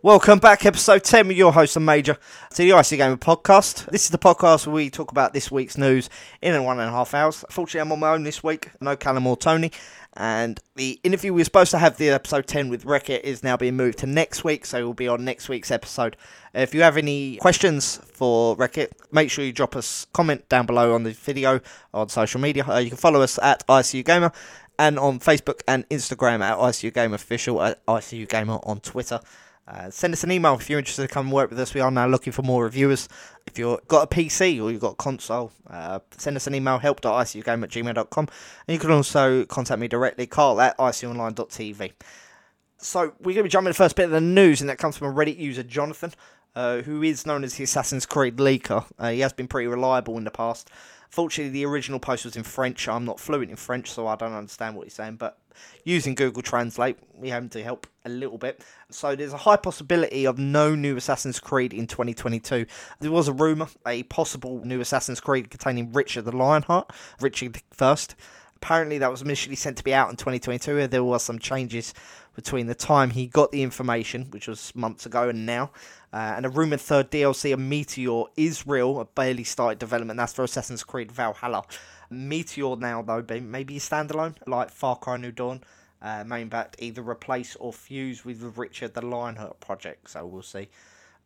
Welcome back, episode 10 with your host and Major to the IC Gamer podcast. This is the podcast where we talk about this week's news in one and a half hours. Fortunately, I'm on my own this week, no Callum or Tony, and the interview we were supposed to have the episode 10 with Wreckit is now being moved to next week, so we'll be on next week's episode. If you have any questions for Wreckit, make sure you drop us a comment down below on the video on social media. Uh, you can follow us at ICU Gamer and on Facebook and Instagram at ICU Gamer Official, at ICU Gamer on Twitter. Uh, send us an email if you're interested to come work with us. We are now looking for more reviewers. If you've got a PC or you've got a console, uh, send us an email, help.icugame at gmail.com. And you can also contact me directly, carl at iconline.tv. So we're going to be jumping the first bit of the news, and that comes from a Reddit user, Jonathan, uh, who is known as the Assassin's Creed leaker. Uh, he has been pretty reliable in the past. Fortunately, the original post was in French. I'm not fluent in French, so I don't understand what he's saying. But using Google Translate, we have to help a little bit. So there's a high possibility of no new Assassin's Creed in 2022. There was a rumor, a possible new Assassin's Creed containing Richard the Lionheart, Richard First. Apparently, that was initially sent to be out in 2022. There were some changes between the time he got the information, which was months ago, and now. Uh, and a rumored third DLC of Meteor is real, a barely started development. That's for Assassin's Creed Valhalla. Meteor now, though, maybe standalone, like Far Cry New Dawn. Uh, main backed either replace or fuse with Richard the Lionheart project, so we'll see.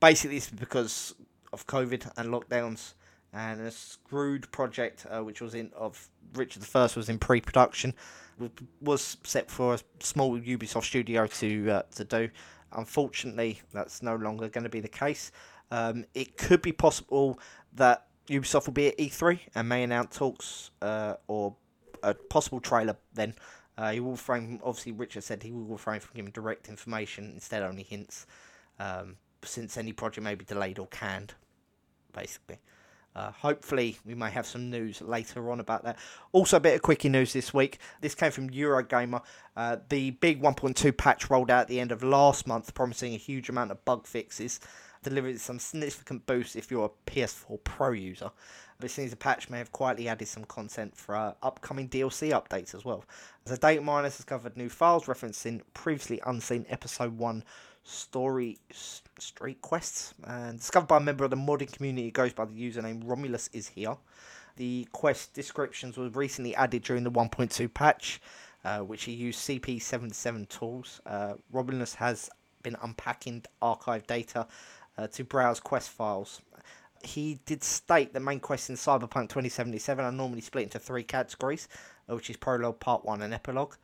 Basically, is because of COVID and lockdowns, and a screwed project uh, which was in of Richard the First was in pre-production, was set for a small Ubisoft studio to uh, to do. Unfortunately, that's no longer going to be the case. Um, it could be possible that Ubisoft will be at E3 and may announce talks uh, or a possible trailer then. Uh, he will refrain, obviously, Richard said he will refrain from giving direct information, instead, only hints, um, since any project may be delayed or canned, basically. Uh, hopefully, we may have some news later on about that. Also, a bit of quickie news this week. This came from Eurogamer. Uh, the big 1.2 patch rolled out at the end of last month, promising a huge amount of bug fixes delivered some significant boosts if you're a PS4 Pro user. This seems the patch may have quietly added some content for uh, upcoming DLC updates as well. As a data miner has discovered new files referencing previously unseen Episode 1 story street quests and discovered by a member of the modding community goes by the username Romulus is here. The quest descriptions were recently added during the 1.2 patch, uh, which he used CP77 tools. Uh, Romulus has been unpacking archive data uh, to browse quest files. He did state the main quests in Cyberpunk 2077 are normally split into three categories, uh, which is prologue, part one, and epilogue.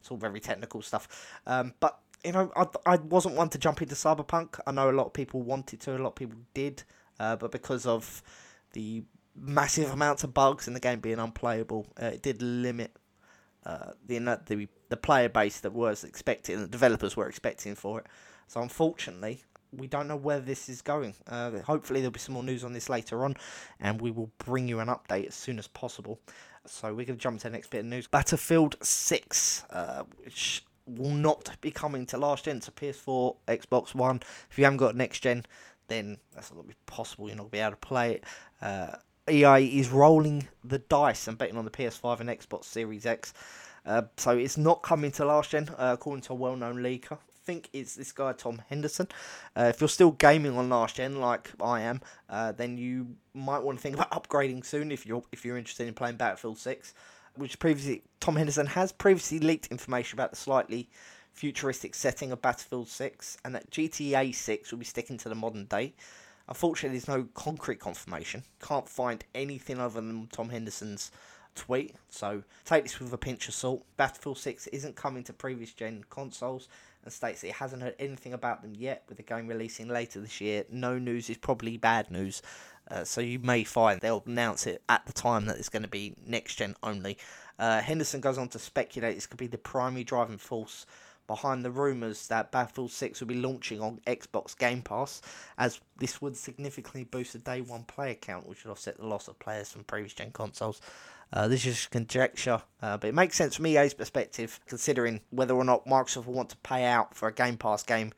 It's all very technical stuff. Um, but you know, I, I wasn't one to jump into Cyberpunk. I know a lot of people wanted to, a lot of people did, uh, but because of the massive amounts of bugs in the game being unplayable, uh, it did limit uh, the, the the player base that was expecting, the developers were expecting for it. So unfortunately, we don't know where this is going. Uh, hopefully, there'll be some more news on this later on, and we will bring you an update as soon as possible. So, we're going to jump to the next bit of news Battlefield 6, uh, which will not be coming to last gen to PS4, Xbox One. If you haven't got next gen, then that's not going to be possible. You're not going to be able to play it. Uh, EA is rolling the dice and betting on the PS5 and Xbox Series X. Uh, so it's not coming to last gen, uh, according to a well-known leaker I think it's this guy Tom Henderson. Uh, if you're still gaming on last gen like I am, uh, then you might want to think about upgrading soon if you're if you're interested in playing Battlefield 6. Which previously Tom Henderson has previously leaked information about the slightly futuristic setting of Battlefield 6 and that GTA 6 will be sticking to the modern day. Unfortunately, there's no concrete confirmation. Can't find anything other than Tom Henderson's tweet. So take this with a pinch of salt. Battlefield 6 isn't coming to previous gen consoles and states that it hasn't heard anything about them yet, with the game releasing later this year. No news is probably bad news. Uh, so you may find they'll announce it at the time that it's going to be next gen only. Uh, Henderson goes on to speculate this could be the primary driving force behind the rumours that Battlefield 6 will be launching on Xbox Game Pass, as this would significantly boost the day one player count, which would offset the loss of players from previous gen consoles. Uh, this is conjecture, uh, but it makes sense from EA's perspective, considering whether or not Microsoft will want to pay out for a Game Pass game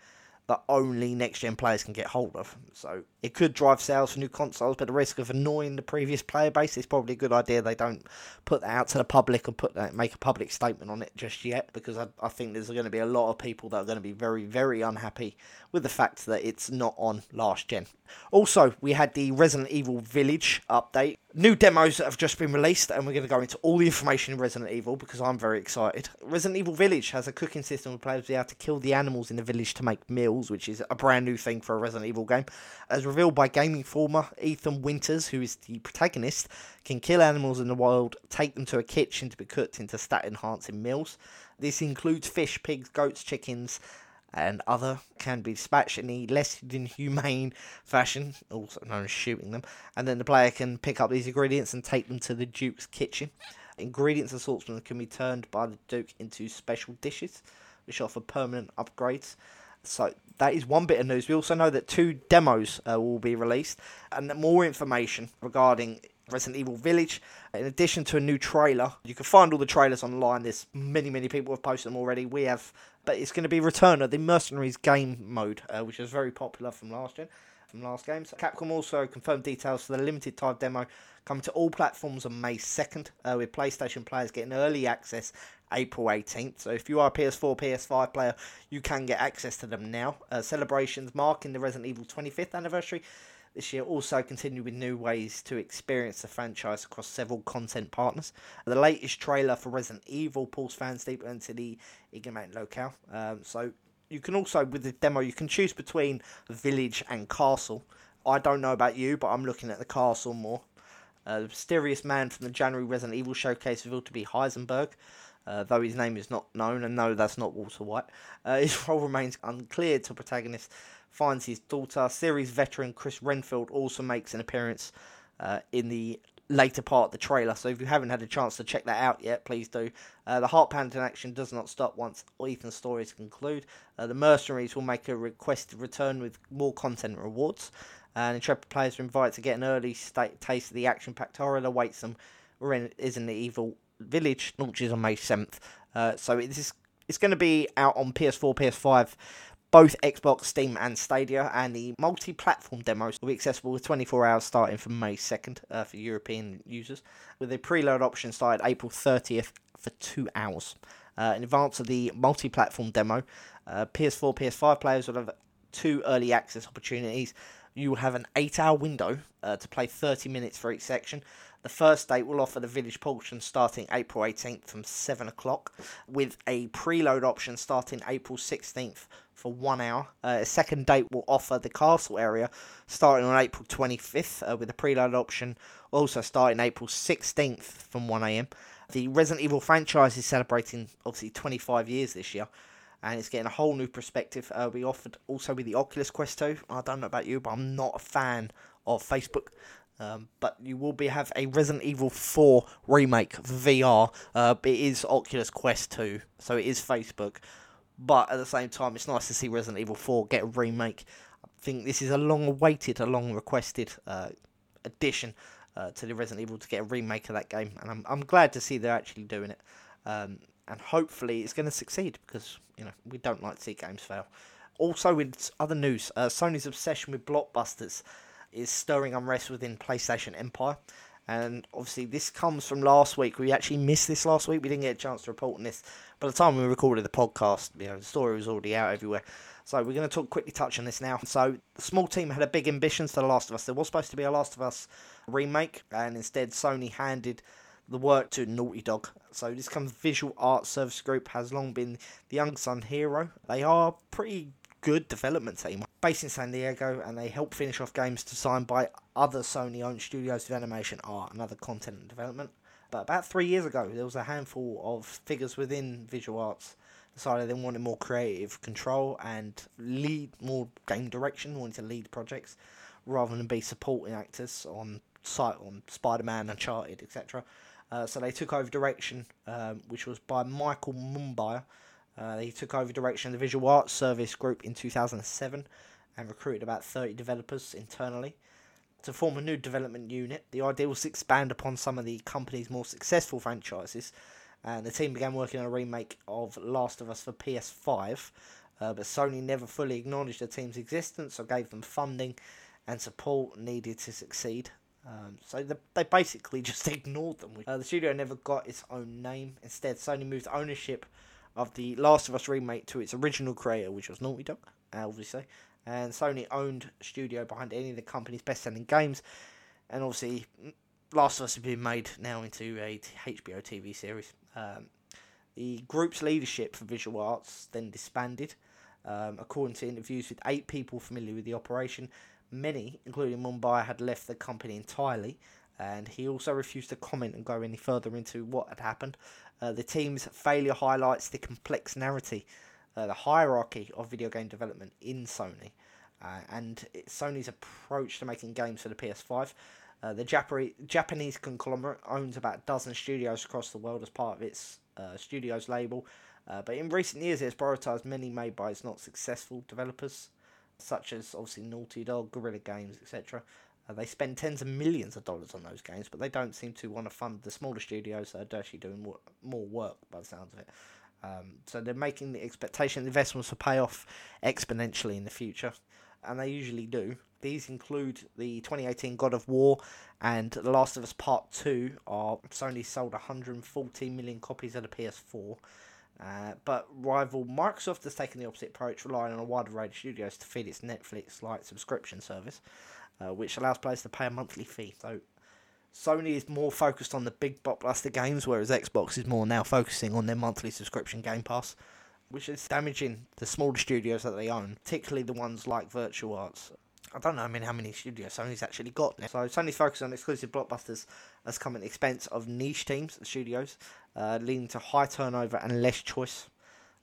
that only next gen players can get hold of. So It could drive sales for new consoles, but the risk of annoying the previous player base is probably a good idea. They don't put that out to the public and put that, make a public statement on it just yet, because I, I think there's going to be a lot of people that are going to be very, very unhappy with the fact that it's not on last gen. Also, we had the Resident Evil Village update. New demos that have just been released, and we're going to go into all the information in Resident Evil because I'm very excited. Resident Evil Village has a cooking system where players will be able to kill the animals in the village to make meals, which is a brand new thing for a Resident Evil game. As revealed by Game Informer, Ethan Winters, who is the protagonist, can kill animals in the wild, take them to a kitchen to be cooked into stat enhancing meals. This includes fish, pigs, goats, chickens, and other can be dispatched in a less than humane fashion, also known as shooting them, and then the player can pick up these ingredients and take them to the Duke's kitchen. Ingredients and assortment can be turned by the Duke into special dishes, which offer permanent upgrades. So that is one bit of news. We also know that two demos uh, will be released, and more information regarding Resident Evil Village. In addition to a new trailer, you can find all the trailers online. There's many, many people have posted them already. We have, but it's going to be Return of the Mercenaries game mode, uh, which was very popular from last gen, from last games. Capcom also confirmed details for the limited time demo coming to all platforms on May 2nd, uh, with PlayStation players getting early access April 18th. So if you are a PS4, PS5 player, you can get access to them now. Uh, celebrations marking the Resident Evil 25th anniversary this year also continued with new ways to experience the franchise across several content partners. The latest trailer for Resident Evil pulls fans deeper into the Ignorant locale. Um, so you can also, with the demo, you can choose between village and castle. I don't know about you, but I'm looking at the castle more. Uh, the mysterious man from the January Resident Evil showcase revealed to be Heisenberg, uh, though his name is not known, and no, that's not Walter White. Uh, his role remains unclear to protagonist finds his daughter. Series veteran Chris Redfield also makes an appearance uh, in the later part of the trailer. So if you haven't had a chance to check that out yet, please do. Uh, the heart pounding action does not stop once Ethan's stories conclude. Uh, the mercenaries will make a requested return with more content rewards. And intrepid players are invited to get an early state taste of the action-packed horror that awaits them. Is in the evil village launches on May seventh. Uh, so it's it's going to be out on PS4, PS5 both Xbox, Steam, and Stadia, and the multi platform demos will be accessible with 24 hours starting from May 2nd uh, for European users, with a preload option started April 30th for two hours. Uh, in advance of the multi platform demo, uh, PS4, PS5 players will have two early access opportunities. You will have an 8 hour window uh, to play 30 minutes for each section. The first date will offer the village portion starting April 18th from 7 o'clock, with a preload option starting April 16th for one hour. Uh, a second date will offer the castle area starting on April 25th uh, with a preload option also starting April 16th from 1am. The Resident Evil franchise is celebrating obviously 25 years this year and it's getting a whole new perspective. Uh, we offered also with the Oculus Quest 2. I don't know about you, but I'm not a fan of Facebook. Um, but you will be have a Resident Evil 4 remake VR. Uh, it is Oculus Quest 2, so it is Facebook. But at the same time, it's nice to see Resident Evil 4 get a remake. I think this is a long awaited, a long requested uh, addition uh, to the Resident Evil to get a remake of that game. And I'm, I'm glad to see they're actually doing it. Um, and hopefully it's going to succeed because, you know, we don't like to see games fail. Also, with other news, uh, Sony's obsession with blockbusters is stirring unrest within PlayStation Empire. And obviously, this comes from last week. We actually missed this last week. We didn't get a chance to report on this. By the time we recorded the podcast, you know, the story was already out everywhere. So we're going to talk quickly touch on this now. So the small team had a big ambitions for The Last of Us. There was supposed to be a Last of Us remake, and instead Sony handed the work to Naughty Dog. So this comes Visual Art Service Group has long been the unsung hero. They are pretty good development team based in San Diego, and they help finish off games designed by other Sony-owned studios of animation art and other content development. But about three years ago, there was a handful of figures within Visual Arts decided they wanted more creative control and lead more game direction, wanted to lead projects rather than be supporting actors on site on Spider-Man, Uncharted, etc. Uh, so they took over direction, um, which was by Michael Mumbauer. Uh, he took over direction of the Visual Arts Service Group in 2007 and recruited about 30 developers internally to form a new development unit. The idea was to expand upon some of the company's more successful franchises, and the team began working on a remake of Last of Us for PS5. Uh, but Sony never fully acknowledged the team's existence or gave them funding, and support needed to succeed. Um, so the, they basically just ignored them. Uh, the studio never got its own name. Instead, Sony moved ownership of the Last of Us remake to its original creator, which was Naughty Dog, obviously. And Sony owned studio behind any of the company's best-selling games. And obviously, Last of Us has been made now into a HBO TV series. Um, the group's leadership for visual arts then disbanded. Um, according to interviews with eight people familiar with the operation, many, including Mumbauer, had left the company entirely, and he also refused to comment and go any further into what had happened. Uh, the team's failure highlights the complex narrative, uh, the hierarchy of video game development in Sony, uh, and Sony's approach to making games for the PS5. Uh, the Jap- Japanese conglomerate owns about a dozen studios across the world as part of its uh, studios label, uh, but in recent years, it has prioritised many made by its not successful developers, such as obviously Naughty Dog, Guerrilla Games, etc. Uh, they spend tens of millions of dollars on those games, but they don't seem to want to fund the smaller studios that are actually doing more, more work by the sounds of it. Um, so they're making the expectation that investments will pay off exponentially in the future, and they usually do. These include the 2018 God of War and The Last of Us Part 2 are Sony sold 114 million copies of the PS4 uh, but rival Microsoft has taken the opposite approach, relying on a wider range of studios to feed its Netflix-like subscription service, uh, which allows players to pay a monthly fee. So Sony is more focused on the big blockbuster games, whereas Xbox is more now focusing on their monthly subscription Game Pass, which is damaging the smaller studios that they own, particularly the ones like Virtual Arts. I don't know I mean how many studios Sony's actually got now. So Sony's focus on exclusive blockbusters has come at the expense of niche teams and studios, uh, leading to high turnover and less choice.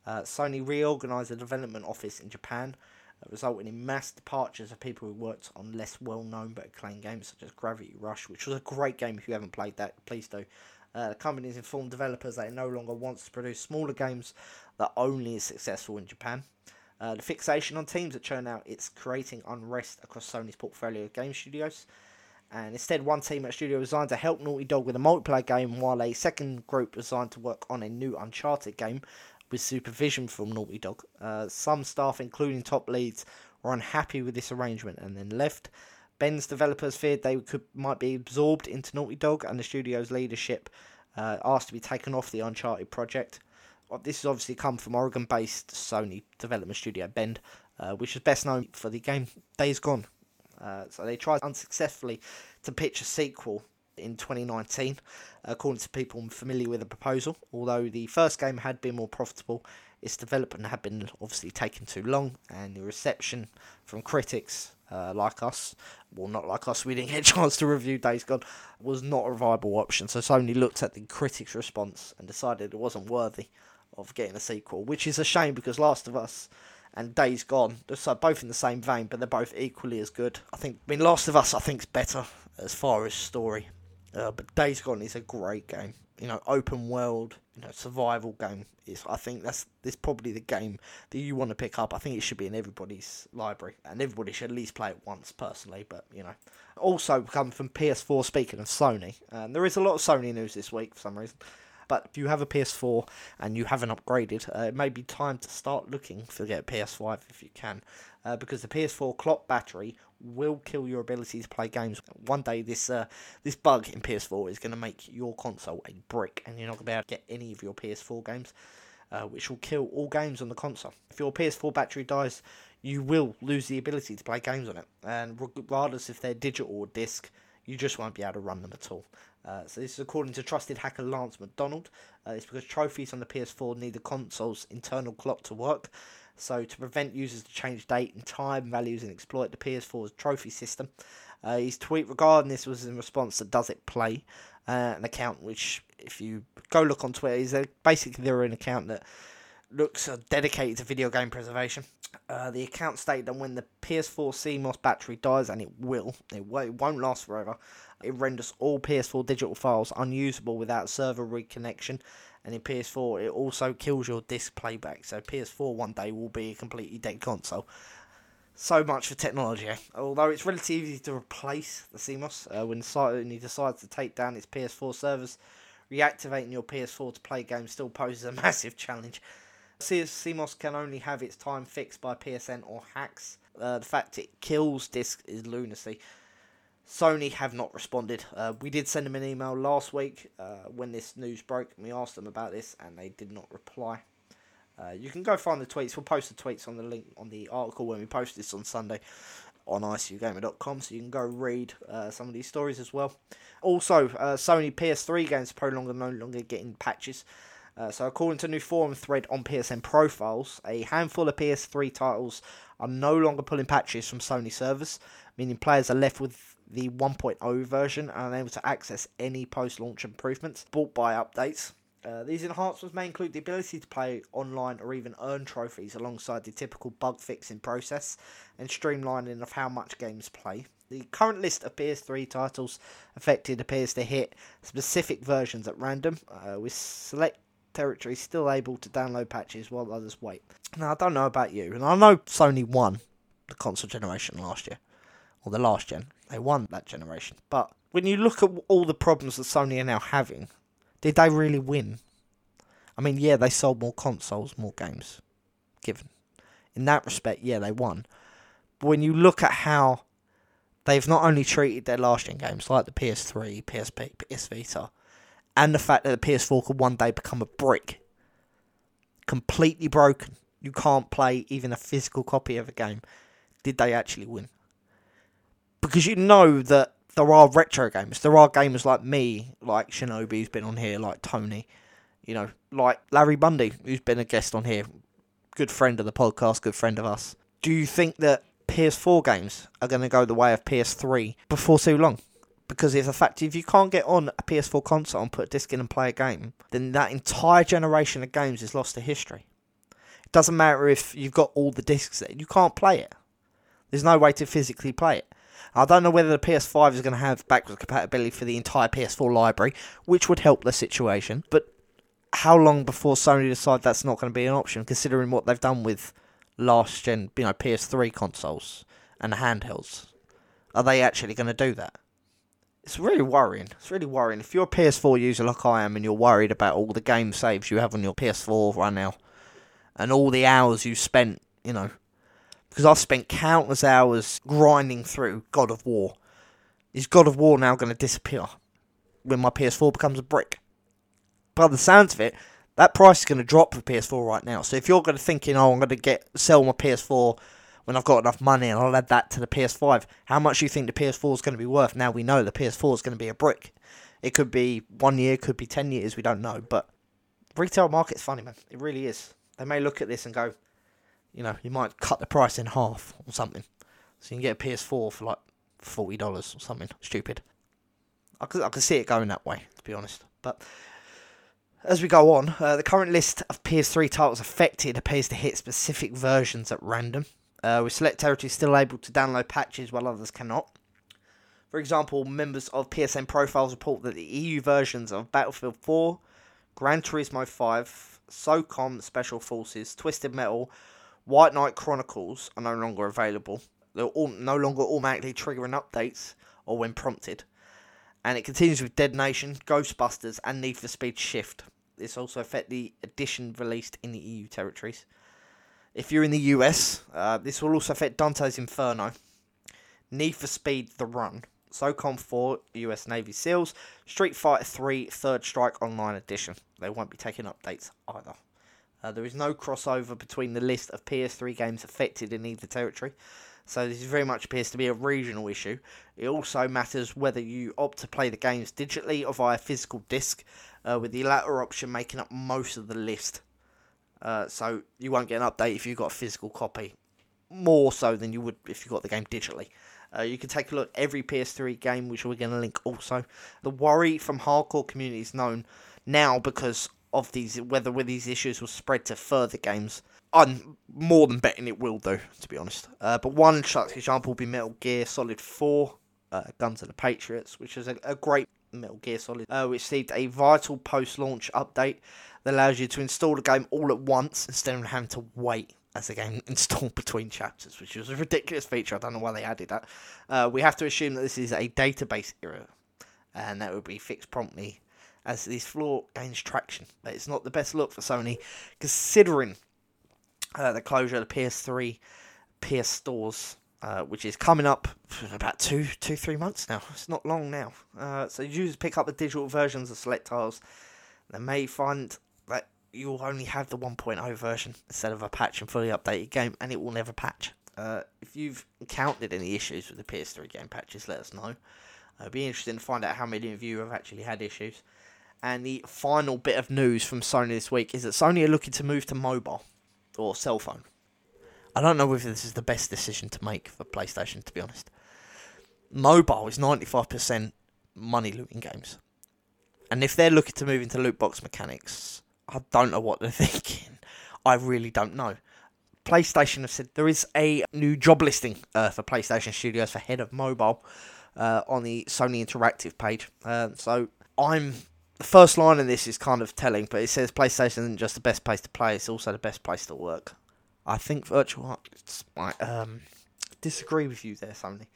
Uh, Sony reorganised the development office in Japan, uh, resulting in mass departures of people who worked on less well-known but acclaimed games such as Gravity Rush, which was a great game. If you haven't played that, please do. Uh, the company has informed developers that it no longer wants to produce smaller games that only is successful in Japan. Uh, the fixation on teams that churn out it's creating unrest across Sony's portfolio of game studios. And instead, one team at studio resigned to help Naughty Dog with a multiplayer game, while a second group resigned to work on a new Uncharted game with supervision from Naughty Dog. Uh, some staff, including top leads, were unhappy with this arrangement and then left. Bend's developers feared they could might be absorbed into Naughty Dog, and the studio's leadership uh, asked to be taken off the Uncharted project this has obviously come from Oregon based Sony development studio Bend, uh, which is best known for the game Days Gone. Uh, so they tried unsuccessfully to pitch a sequel in 2019, according to people familiar with the proposal. Although the first game had been more profitable, its development had been obviously taken too long, and the reception from critics uh, like us, well, not like us, we didn't get a chance to review Days Gone, was not a viable option. So Sony looked at the critics' response and decided it wasn't worthy of getting a sequel, which is a shame because Last of Us and Days Gone, they're both in the same vein, but they're both equally as good. I think, I mean, Last of Us, I think, is better as far as story, uh, but Days Gone is a great game. You know, open world, you know, survival game is. I think that's this probably the game that you want to pick up. I think it should be in everybody's library, and everybody should at least play it once personally. But you know, also come from PS4. Speaking of Sony, and there is a lot of Sony news this week for some reason. But if you have a PS4 and you haven't upgraded, uh, it may be time to start looking for get a PS5 if you can, uh, because the PS4 clock battery will kill your ability to play games. One day, this uh, this bug in PS4 is going to make your console a brick, and you're not going to be able to get any of your PS4 games. Uh, which will kill all games on the console. If your PS4 battery dies, you will lose the ability to play games on it, and regardless if they're digital or disc, you just won't be able to run them at all. Uh, so this is according to trusted hacker Lance McDonald. Uh, it's because trophies on the PS4 need the console's internal clock to work. So to prevent users to change date and time values and exploit the PS4's trophy system, uh, his tweet regarding this was in response to Does It Play, uh, an account which, if you go look on Twitter, is basically they're an account that looks uh, dedicated to video game preservation. Uh, the account stated that when the PS4 CMOS battery dies, and it will, it, w- it won't last forever, it renders all PS4 digital files unusable without server reconnection. And in PS4, it also kills your disc playback. So PS4 one day will be a completely dead console. So much for technology. Eh? Although it's relatively easy to replace the CMOS uh, when Sony decides to take down its PS4 servers, reactivating your PS4 to play games still poses a massive challenge. CMOS can only have its time fixed by PSN or hacks. Uh, the fact it kills disc is lunacy. Sony have not responded. Uh, we did send them an email last week uh, when this news broke, and we asked them about this, and they did not reply. Uh, you can go find the tweets. We'll post the tweets on the link on the article when we post this on Sunday on icugamer.com, so you can go read uh, some of these stories as well. Also, uh, Sony PS3 games are no longer getting patches. Uh, so, according to a new forum thread on PSN profiles, a handful of PS3 titles are no longer pulling patches from Sony servers, meaning players are left with the 1.0 version and unable to access any post launch improvements bought by updates. Uh, these enhancements may include the ability to play online or even earn trophies alongside the typical bug fixing process and streamlining of how much games play. The current list of PS3 titles affected appears to hit specific versions at random, uh, with select territories still able to download patches while others wait. Now, I don't know about you, and I know Sony won the console generation last year, or the last gen. They won that generation. But when you look at all the problems that Sony are now having, did they really win? I mean, yeah, they sold more consoles, more games, given. In that respect, yeah, they won. But when you look at how they've not only treated their last gen games like the PS3, PSP, PS Vita, and the fact that the PS4 could one day become a brick, completely broken, you can't play even a physical copy of a game. Did they actually win? Because you know that there are retro games. There are gamers like me, like Shinobi, who's been on here, like Tony, you know, like Larry Bundy, who's been a guest on here, good friend of the podcast, good friend of us. Do you think that PS4 games are going to go the way of PS3 before too long? Because if the fact if you can't get on a PS4 console and put a disc in and play a game, then that entire generation of games is lost to history. It doesn't matter if you've got all the discs there, you can't play it. There's no way to physically play it. I don't know whether the PS5 is going to have backwards compatibility for the entire PS4 library, which would help the situation. But how long before Sony decide that's not going to be an option, considering what they've done with last gen, you know, PS3 consoles and handhelds? Are they actually going to do that? It's really worrying. It's really worrying. If you're a PS4 user like I am and you're worried about all the game saves you have on your PS4 right now and all the hours you spent, you know, because I've spent countless hours grinding through God of War. Is God of War now going to disappear when my PS4 becomes a brick? By the sounds of it, that price is going to drop for PS4 right now. So if you're going to thinking, oh, I'm going to get sell my PS4 when I've got enough money and I'll add that to the PS5, how much do you think the PS4 is going to be worth? Now we know the PS4 is going to be a brick. It could be one year, could be ten years, we don't know. But retail market's funny, man. It really is. They may look at this and go, you know, you might cut the price in half or something. So you can get a PS4 for like forty dollars or something stupid. I could I could see it going that way, to be honest. But as we go on, uh, the current list of PS3 titles affected appears to hit specific versions at random, uh, with select territories still able to download patches while others cannot. For example, members of PSN profiles report that the EU versions of Battlefield 4, Gran Turismo 5, SOCOM Special Forces, Twisted Metal, White Knight Chronicles are no longer available. They're all, no longer automatically triggering updates or when prompted. And it continues with Dead Nation, Ghostbusters, and Need for Speed Shift. This also affect the edition released in the EU territories. If you're in the US, uh, this will also affect Dante's Inferno, Need for Speed The Run, SOCOM 4 US Navy SEALs, Street Fighter 3 Third Strike Online Edition. They won't be taking updates either. Uh, there is no crossover between the list of PS3 games affected in either territory, so this very much appears to be a regional issue. It also matters whether you opt to play the games digitally or via physical disc, uh, with the latter option making up most of the list. Uh, so you won't get an update if you've got a physical copy, more so than you would if you got the game digitally. Uh, you can take a look at every PS3 game, which we're going to link also. The worry from hardcore community is known now because of these whether whether these issues will spread to further games. I'm more than betting it will do, to be honest. Uh, but one such example will be Metal Gear Solid 4, uh, Guns of the Patriots, which is a, a great Metal Gear Solid, uh, which received a vital post-launch update that allows you to install the game all at once instead of having to wait as the game installed between chapters, which was a ridiculous feature. I don't know why they added that. Uh, we have to assume that this is a database error, and that will be fixed promptly as this floor gains traction. But it's not the best look for Sony, considering uh, the closure of the PS3 PS stores, uh, which is coming up about two, two, three months now. It's not long now. Uh, so users pick up the digital versions of select tiles. They may find that you'll only have the 1.0 version instead of a patch and fully updated game, and it will never patch. Uh, if you've encountered any issues with the PS3 game patches, let us know. Uh, it'd be interesting to find out how many of you have actually had issues. And the final bit of news from Sony this week is that Sony are looking to move to mobile or cell phone. I don't know whether this is the best decision to make for PlayStation, to be honest. Mobile is 95% money looting games. And if they're looking to move into loot box mechanics, I don't know what they're thinking. I really don't know. PlayStation have said there is a new job listing uh, for PlayStation Studios for head of mobile uh, on the Sony Interactive page. Uh, so I'm the first line in this is kind of telling, but it says PlayStation isn't just the best place to play; it's also the best place to work. I think Virtual might um, disagree with you there, Sony.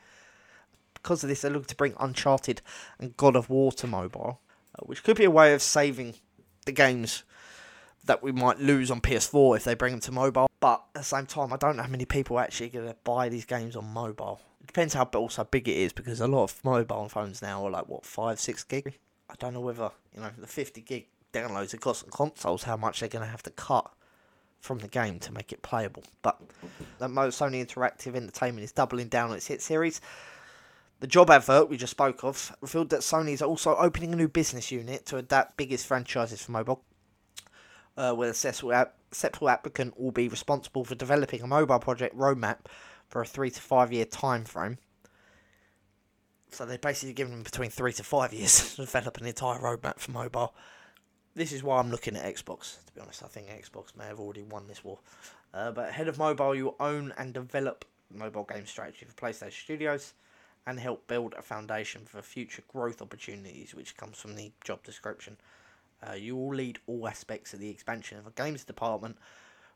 Because of this, they're looking to bring Uncharted and God of War to mobile, uh, which could be a way of saving the games that we might lose on PS4 if they bring them to mobile. But at the same time, I don't know how many people are actually going to buy these games on mobile. It depends how also big it is because a lot of mobile phones now are like what five, six gig. I don't know whether you know the 50 gig downloads across the consoles how much they're going to have to cut from the game to make it playable. But the Sony Interactive Entertainment is doubling down on its hit series. The job advert we just spoke of revealed that Sony is also opening a new business unit to adapt biggest franchises for mobile, uh, where the successful applicant will be responsible for developing a mobile project roadmap for a three to five year time frame. So they're basically giving them between three to five years to develop an entire roadmap for mobile. This is why I'm looking at Xbox. To be honest, I think Xbox may have already won this war. Uh, but ahead of mobile, you own and develop mobile game strategy for PlayStation Studios and help build a foundation for future growth opportunities, which comes from the job description. Uh, you will lead all aspects of the expansion of a games department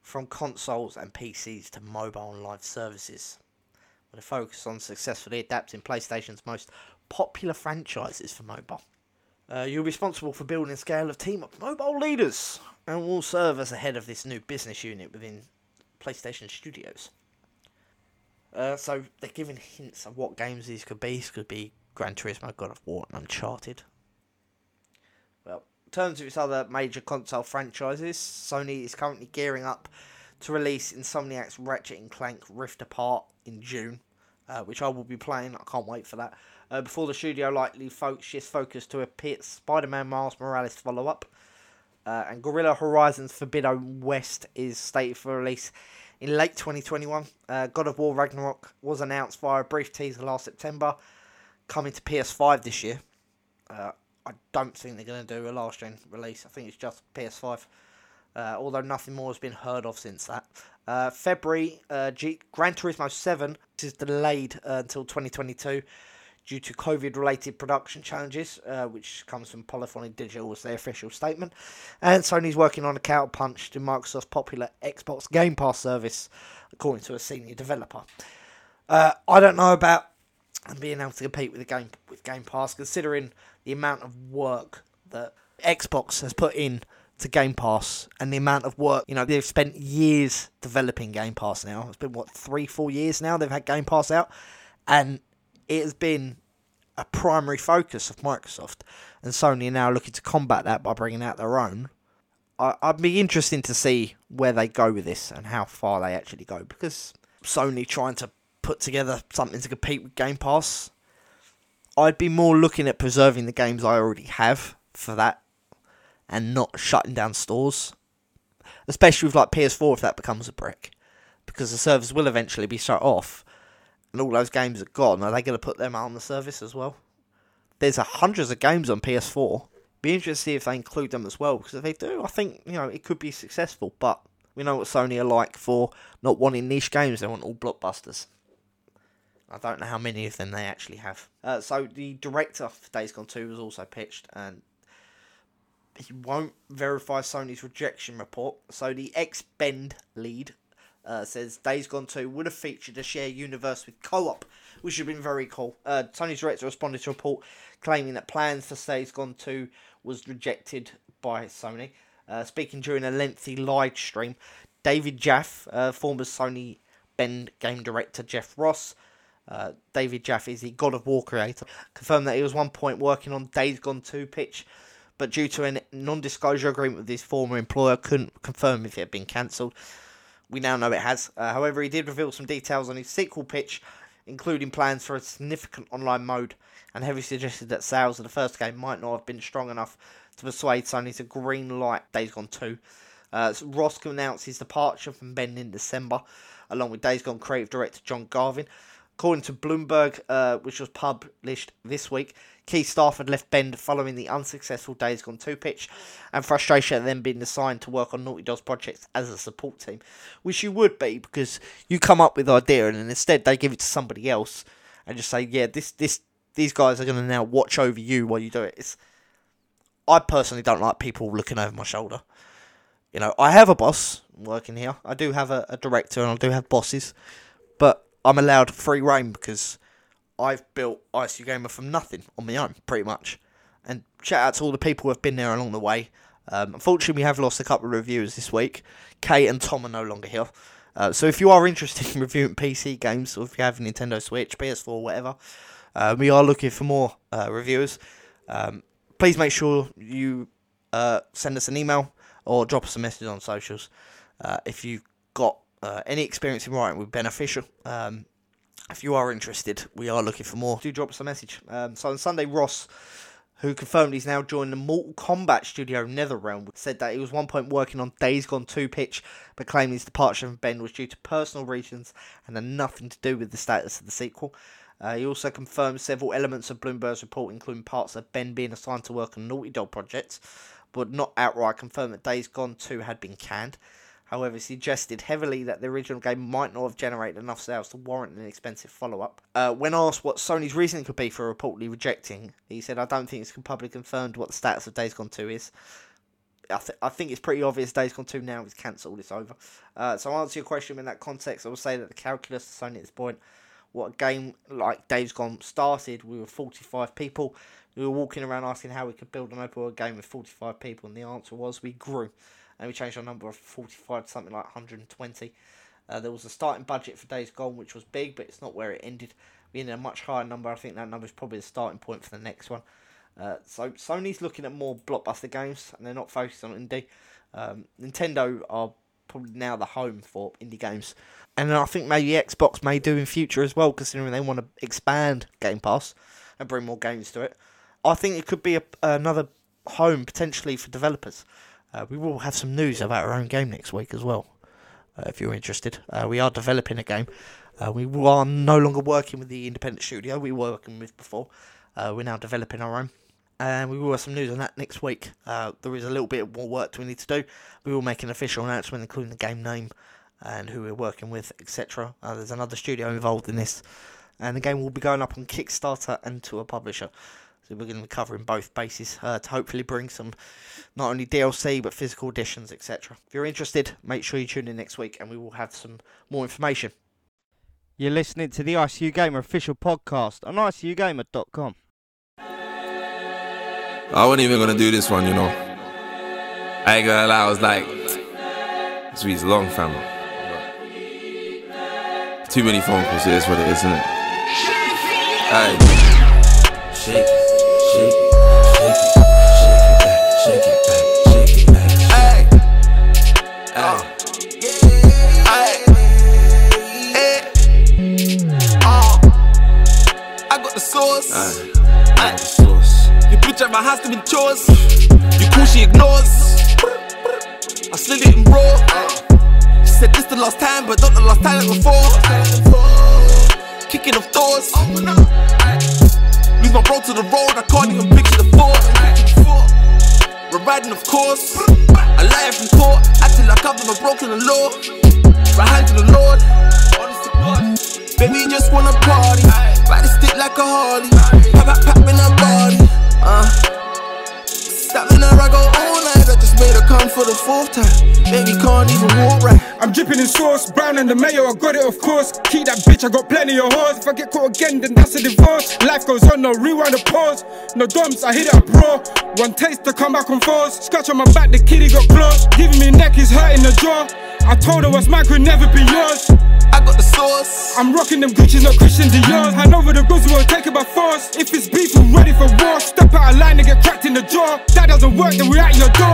from consoles and PCs to mobile and live services, with a focus on successfully adapting PlayStation's most popular franchises for mobile. Uh, you're responsible for building a scale of team of mobile leaders and will serve as the head of this new business unit within PlayStation Studios. Uh, so they're giving hints of what games these could be. This could be Gran Turismo, God of War, and Uncharted. Well, in terms of its other major console franchises, Sony is currently gearing up to release Insomniac's Ratchet and Clank Rift Apart in June, uh, which I will be playing. I can't wait for that. Uh, before the studio likely fo- shifts focus to a Pit Spider-Man Miles Morales follow-up, uh, and Guerrilla Horizons Forbidden West is stated for release in late 2021. Uh, God of War Ragnarok was announced via a brief teaser last September, coming to PS5 this year. Uh, I don't think they're going to do a last gen release. I think it's just PS5. Uh, although nothing more has been heard of since that. Uh, February, uh, G- Gran Turismo 7 is delayed uh, until 2022 due to COVID related production challenges, uh, which comes from Polyphony Digital as their official statement. And Sony's working on a counterpunch to Microsoft's popular Xbox Game Pass service, according to a senior developer. Uh, I don't know about being able to compete with the game with Game Pass, considering the amount of work that Xbox has put in to Game Pass and the amount of work, you know, they've spent years developing Game Pass now. It's been what three, four years now they've had Game Pass out, and it has been a primary focus of Microsoft, and Sony are now looking to combat that by bringing out their own. I, I'd be interesting to see where they go with this and how far they actually go because Sony trying to put together something to compete with Game Pass. I'd be more looking at preserving the games I already have for that and not shutting down stores. Especially with like PS4 if that becomes a brick. Because the servers will eventually be shut off and all those games are gone, are they going to put them out on the service as well? There's hundreds of games on PS4. Be interested to see if they include them as well, because if they do, I think you know it could be successful. But we know what Sony are like for not wanting niche games; they want all blockbusters. I don't know how many of them they actually have. Uh, so the director for Days Gone 2 was also pitched, and he won't verify Sony's rejection report. So the ex-Bend lead uh, says Days Gone 2 would have featured a shared universe with co op, which would have been very cool. Uh, Tony's director responded to a report claiming that plans for Days Gone 2 was rejected by Sony. Uh, speaking during a lengthy live stream, David Jaffe, uh, former Sony Bend game director Jeff Ross. Uh, David Jaffe is the God of War creator. Confirmed that he was one point working on Days Gone 2 pitch, but due to a non-disclosure agreement with his former employer, couldn't confirm if it had been cancelled. We now know it has. Uh, however, he did reveal some details on his sequel pitch, including plans for a significant online mode, and heavily suggested that sales of the first game might not have been strong enough to persuade Sony to green light Days Gone 2. Uh, so Ross announced his departure from Bend in December, along with Days Gone creative director John Garvin. According to Bloomberg, uh, which was published this week, key staff had left Bend following the unsuccessful Days Gone 2 pitch, and frustration at them being assigned to work on Naughty Dog's projects as a support team, which you would be because you come up with the idea and then instead they give it to somebody else and just say, yeah, this this these guys are going to now watch over you while you do it. It's, I personally don't like people looking over my shoulder. You know, I have a boss working here. I do have a, a director and I do have bosses, but I'm allowed free reign because I've built ICU Gamer from nothing on my own, pretty much. And shout out to all the people who have been there along the way. Um, unfortunately, we have lost a couple of reviewers this week. Kate and Tom are no longer here. Uh, so if you are interested in reviewing PC games, or if you have a Nintendo Switch, PS4, whatever, uh, we are looking for more uh, reviewers. Um, please make sure you uh, send us an email or drop us a message on socials. Uh, if you've got uh, any experience in writing, would be beneficial. Um, if you are interested, we are looking for more. Do drop us a message. Um, so on Sunday, Ross, who confirmed he's now joined the Mortal Kombat studio NetherRealm, said that he was one point working on Days Gone 2 pitch, but claimed his departure from Bend was due to personal reasons and had nothing to do with the status of the sequel. Uh, he also confirmed several elements of Bloomberg's report, including parts of Bend being assigned to work on Naughty Dog projects, but not outright confirmed that Days Gone 2 had been canned. However, suggested heavily that the original game might not have generated enough sales to warrant an expensive follow up. Uh, when asked what Sony's reasoning could be for reportedly rejecting, he said, I don't think it's publicly confirmed what the status of Days Gone 2 is. I, th- I think it's pretty obvious Days Gone 2 now is cancelled, it's over. Uh, so, answer your question in that context. I will say that the calculus Sony at this point what a game like Days Gone started. We were 45 people. We were walking around asking how we could build an open world game with 45 people, and the answer was we grew. And we changed our number of 45 to something like 120. Uh, there was a starting budget for Days Gone, which was big, but it's not where it ended. We ended a much higher number. I think that number is probably the starting point for the next one. Uh, so Sony's looking at more blockbuster games, and they're not focused on indie. Um, Nintendo are probably now the home for indie games and I think maybe Xbox may do in future as well, considering they want to expand Game Pass and bring more games to it. I think it could be a, another home potentially for developers. Uh, we will have some news about our own game next week as well, uh, if you're interested. Uh, we are developing a game. Uh, we are no longer working with the independent studio we were working with before. Uh, we're now developing our own. And we will have some news on that next week. Uh, there is a little bit more work we need to do. We will make an official announcement, including the game name and who we're working with, etc. There's another studio involved in this, and the game will be going up on Kickstarter and to a publisher. So we're going to be covering both bases uh, to hopefully bring some not only DLC but physical editions, etc. If you're interested, make sure you tune in next week, and we will have some more information. You're listening to the ICU Gamer official podcast on ICUGamer.com. I wasn't even gonna do this one, you know. I ain't gonna lie, I was like, this week's long, family. Too many phone calls, that's what it is, isn't it? Hey. Shake my house doing chores. You cool, she ignores. I slid it in raw. She said this the last time, but not the last time like before. Kicking off doors. Lose my bro to the road, I can't even picture the fort. We're riding, of course. I lie from court, acting like I've never broken the law. Right hand to the Lord. Baby, just wanna party. Ride a stick like a Harley. Pop, pop, pop in her body. Uh. Stop in her, I go all night. I just made her come for the fourth time. Baby can't even walk right. I'm dripping in sauce, brown and the mayo, I got it of course. Keep that bitch, I got plenty of hoes. If I get caught again, then that's a divorce. Life goes on, no rewind or pause. No dumps, I hit it up raw. One taste to come back on force. Scratch on my back, the kitty got claws. Giving me neck is hurting the jaw. I told her what's mine could never be yours. I got the sauce. I'm rocking them Gucci's, not Christian Dior. Hand over the goods, we'll take it by force. If it's beef, we're ready for war. Step out of line and get cracked in the jaw. That doesn't work, then we're at your door.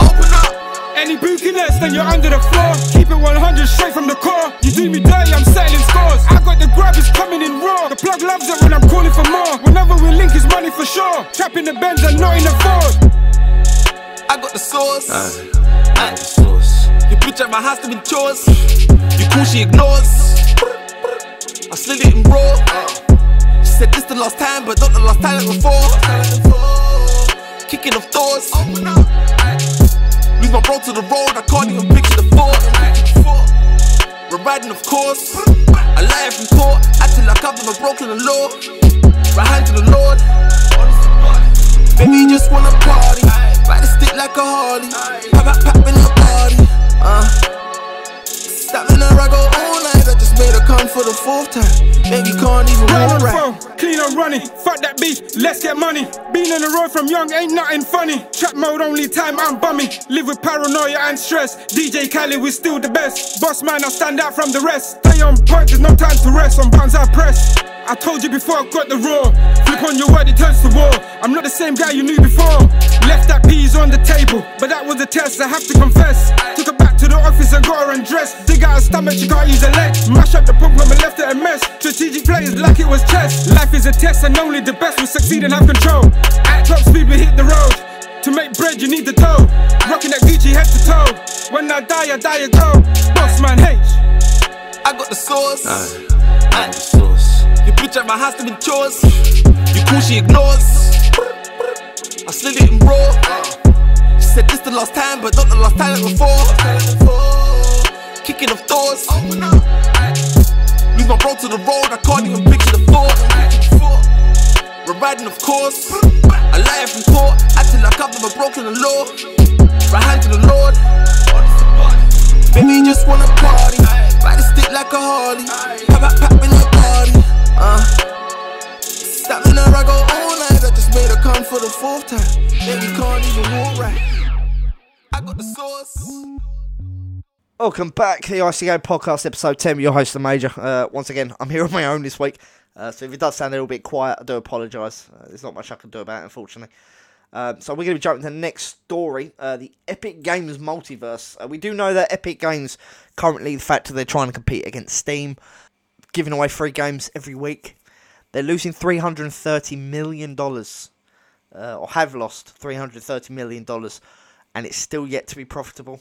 Open up. Any bookiness, then you're under the floor. Keep it 100 straight from the core. You do me dirty, I'm settling scores. I got the grab, it's coming in raw. The plug loves it when I'm calling for more. Whenever we link, it's money for sure. Trapping the Benz and not in the Ford. I got the sauce. I got the sauce. Your bitch at my house doing chores. You cool, she ignores. I slid it in raw. She said this the last time, but not the last time like before. Kicking off doors. Lose my bro to the road, I can't even picture the fort. We're riding, of course. I lie from court, acting like I've never broken the law. Right hand to the Lord. Baby, just wanna party. Ride a stick like a Harley. Pop, pop, pop for the fourth time. Baby, can't even walk right. phone, clean and running. Fuck that beef, let's get money. Been on the road from young, ain't nothing funny. Trap mode only time, I'm bummy. Live with paranoia and stress. DJ Khaled, we still the best. Boss man, I stand out from the rest. Stay on point, there's no time to rest. On buttons I press. I told you before I got the raw. Flip on your word, it turns to war. I'm not the same guy you knew before. Left that peas on the table, but that was a test, I have to confess. Took back to the office and got her undressed. Dig out her stomach, she can't use her legs. Mash up the problem and left it a mess. Strategic players like it was chess. Life is a test, and only the best will succeed and have control. At top speed, we hit the road. To make bread, you need the dough. Rocking that Gucci head to toe. When I die, I die a go. Boss man H. I got the sauce. I the sauce. Your bitch at my house doing chores. You cool, she ignores. I slid it in raw. She said this the last time, but not the last time before. Kicking off doors. Lose my bro to the road, I can't even picture the fort. We're riding, of course. I lie from court, acting like I've never broken the law. Right hand to the Lord. Baby, just wanna party. Ride a stick like a Harley. Pop, pop in the party. Uh. Stop in I all night. I just made her come for the fourth time. Baby, can't even walk right. I got the sauce. Welcome back, to the ICU podcast, episode 10. Your host, The Major. Uh, once again, I'm here on my own this week. Uh, so if it does sound a little bit quiet, I do apologise. Uh, there's not much I can do about it, unfortunately. Um, so we're going to be jumping to the next story, uh, the Epic Games multiverse. Uh, we do know that Epic Games currently, the fact that they're trying to compete against Steam, giving away free games every week. They're losing $330 million, uh, or have lost $330 million, and it's still yet to be profitable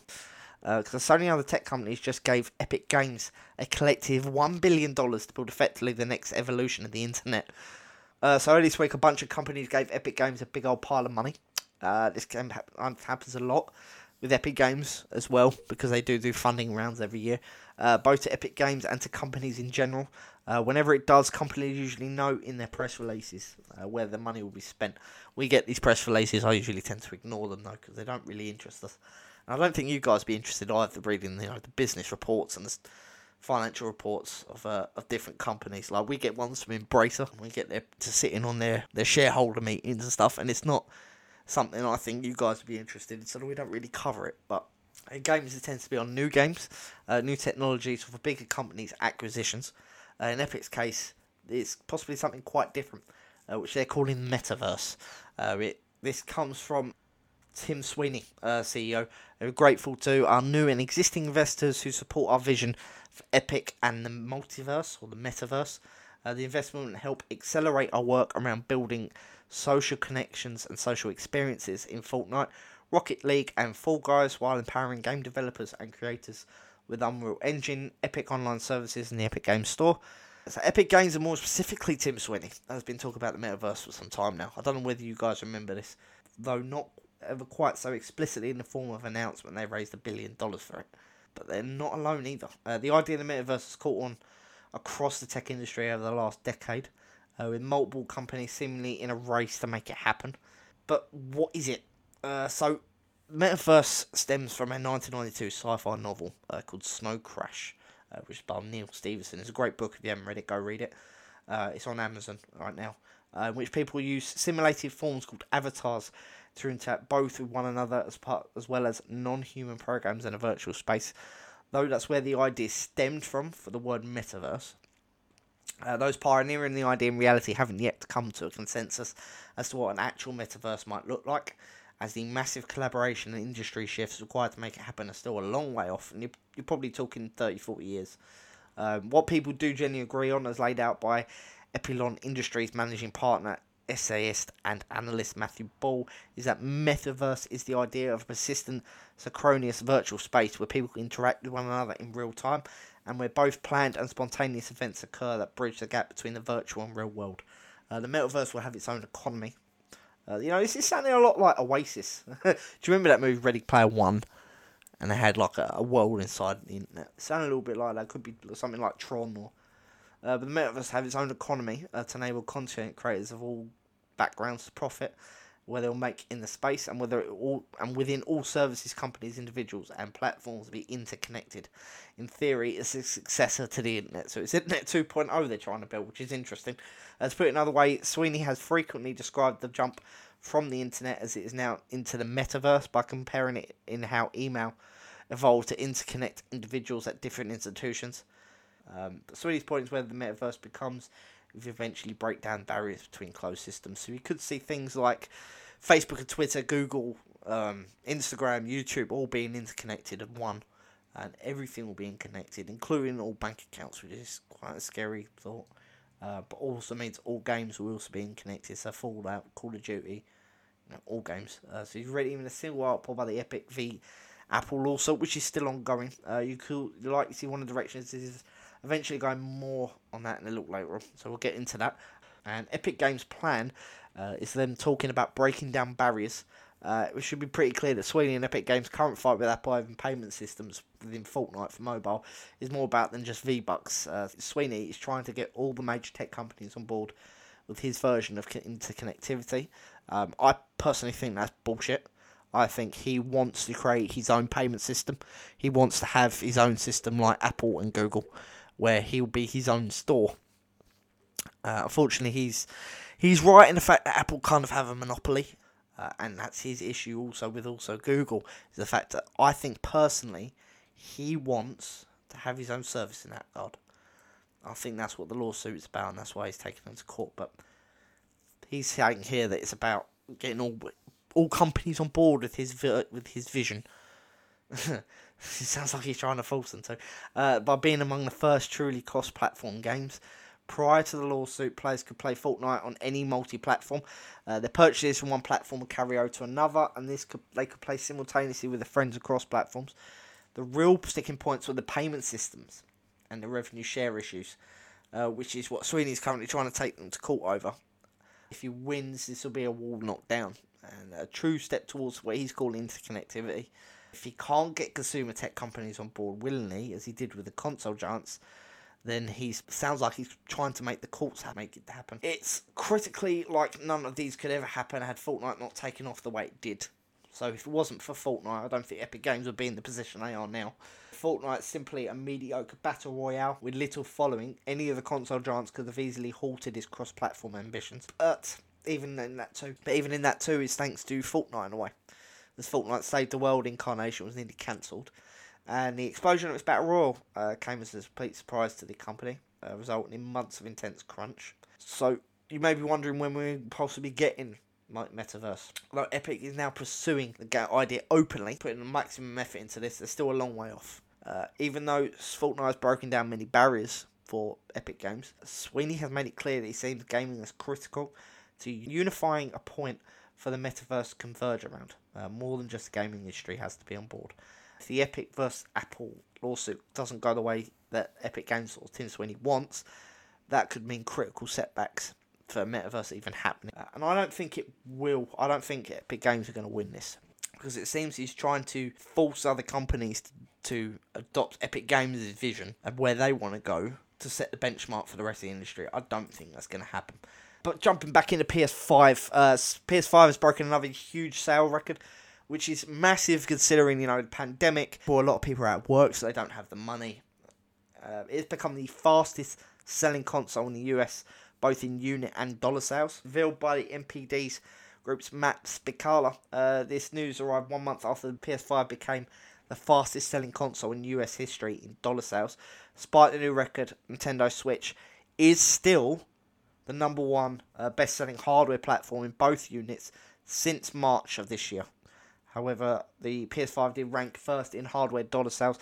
because so many other tech companies just gave Epic Games a collective $1 billion to build effectively the next evolution of the internet. Uh, so earlier this week, a bunch of companies gave Epic Games a big old pile of money. Uh, this game hap- happens a lot with Epic Games as well because they do do funding rounds every year, uh, both to Epic Games and to companies in general. Uh, whenever it does, companies usually note in their press releases uh, where the money will be spent. We get these press releases. I usually tend to ignore them though because they don't really interest us. And I don't think you guys be interested either reading you know the business reports and the financial reports of uh, of different companies. Like we get ones from Embracer, and we get there to sit in on their their shareholder meetings and stuff, and it's not something I think you guys would be interested in. So we don't really cover it, but. uh, Games it tends to be on new games, uh, new technologies for bigger companies' acquisitions. Uh, in Epic's case, it's possibly something quite different, uh, which they're calling metaverse. Uh, it, this comes from Tim Sweeney, uh, CEO. We're grateful to our new and existing investors who support our vision for Epic and the multiverse or the metaverse. Uh, the investment will help accelerate our work around building social connections and social experiences in Fortnite, Rocket League, and Fall Guys while empowering game developers and creators with Unreal Engine, Epic Online Services, and the Epic Games Store. So Epic Games, and more specifically Tim Sweeney, has been talking about the metaverse for some time now. I don't know whether you guys remember this, though not ever quite so explicitly in the form of announcement. They raised a billion dollars for it, but they're not alone either. Uh, the idea of the metaverse has caught on across the tech industry over the last decade, uh, with multiple companies seemingly in a race to make it happen. But what is it? Uh, so, Metaverse stems from a 1992 sci-fi novel uh, called Snow Crash, uh, which is by Neal Stephenson. It's a great book. If you haven't read it, go read it. Uh, it's on Amazon right now, uh, in which people use simulated forms called avatars to interact both with one another as part, as well as non-human programs in a virtual space. though that's where the idea stemmed from for the word metaverse. Uh, those pioneering the idea in reality haven't yet come to a consensus as to what an actual metaverse might look like, as the massive collaboration and industry shifts required to make it happen are still a long way off, and you're, you're probably talking 30, 40 years. Um, what people do generally agree on, as laid out by Epyllion Industries managing partner, essayist, and analyst Matthew Ball, is that metaverse is the idea of a persistent, synchronous virtual space where people can interact with one another in real time and where both planned and spontaneous events occur that bridge the gap between the virtual and real world. Uh, the metaverse will have its own economy. Uh, you know, this is sounding a lot like Oasis. Do you remember that movie Ready Player One? And they had like a, a world inside the internet. It sounded a little bit like that. Could be something like Tron or. Uh, but the metaverse have its own economy uh, to enable content creators of all backgrounds to profit where they'll make in the space and whether all and within all services companies individuals and platforms be interconnected. In theory it's a successor to the internet. So it's internet 2.0 they're trying to build which is interesting. Let's put it another way sweeney has frequently described the jump from the internet as it is now into the metaverse by comparing it in how email evolved to interconnect individuals at different institutions. Um, sweeney's point is whether the metaverse becomes if eventually break down barriers between closed systems. So you could see things like Facebook and Twitter, Google, um, Instagram, YouTube all being interconnected in one, and everything will be interconnected, including all bank accounts, which is quite a scary thought. Uh, but also means all games will also be interconnected. So Fallout, Call of Duty, you know, all games. Uh, so you've read even a single article by the Epic v Apple lawsuit, which is still ongoing. Uh, you could like to see one of the directions is eventually going more on that in a little later on. So we'll get into that. And Epic Games' plan uh, is them talking about breaking down barriers. Uh, it should be pretty clear that Sweeney and Epic Games' current fight with Apple over payment systems within Fortnite for mobile is more about than just V Bucks. Uh, Sweeney is trying to get all the major tech companies on board with his version of interconnectivity. Um, I personally think that's bullshit. I think he wants to create his own payment system. He wants to have his own system like Apple and Google, where he'll be his own store. Uh, unfortunately, he's he's right in the fact that Apple kind of have a monopoly, uh, and that's his issue also with also Google is the fact that I think personally he wants to have his own service in that regard. I think that's what the lawsuit is about, and that's why he's taking them to court. But he's saying here that it's about getting all all companies on board with his with his vision. it sounds like he's trying to force them to. Uh, by being among the first truly cross-platform games, Prior to the lawsuit, players could play Fortnite on any multi-platform. Uh, their purchases from one platform would carry over to another, and this could they could play simultaneously with their friends across platforms. The real sticking points were the payment systems and the revenue share issues, uh, which is what Sweeney is currently trying to take them to court over. If he wins, this will be a wall knocked down and a true step towards what he's calling interconnectivity. If he can't get consumer tech companies on board willingly, as he did with the console giants, then he sounds like he's trying to make the courts make it happen. It's critically like none of these could ever happen had Fortnite not taken off the way it did. So if it wasn't for Fortnite, I don't think Epic Games would be in the position they are now. Fortnite's simply a mediocre battle royale with little following. Any of the console giants could have easily halted his cross-platform ambitions. But even in that too, but even in that too, is thanks to Fortnite in a way. As Fortnite Saved the World incarnation was nearly cancelled, and the explosion of its battle royal uh, came as a complete surprise to the company, uh, resulting in months of intense crunch. So you may be wondering when we're possibly getting like metaverse. Although Epic is now pursuing the idea openly, putting the maximum effort into this, they're still a long way off. Uh, even though Fortnite has broken down many barriers for Epic Games, Sweeney has made it clear that he sees gaming as critical to unifying a point for the metaverse converge around. Uh, more than just the gaming industry has to be on board. If the Epic vs Apple lawsuit doesn't go the way that Epic Games or Tim Sweeney wants, that could mean critical setbacks for Metaverse even happening. Uh, and I don't think it will. I don't think Epic Games are going to win this because it seems he's trying to force other companies to, to adopt Epic Games' vision of where they want to go to set the benchmark for the rest of the industry. I don't think that's going to happen. But jumping back into PS5, uh, PS5 has broken another huge sale record which is massive considering you know the pandemic. For a lot of people are at work, so they don't have the money. Uh, it's become the fastest selling console in the US, both in unit and dollar sales. Revealed by the NPD's group's Mat Piscatella. Uh, this news arrived one month after the PS5 became the fastest selling console in US history in dollar sales. Despite the new record, Nintendo Switch is still the number one uh, best selling hardware platform in both units since March of this year. However, the PS5 did rank first in hardware dollar sales.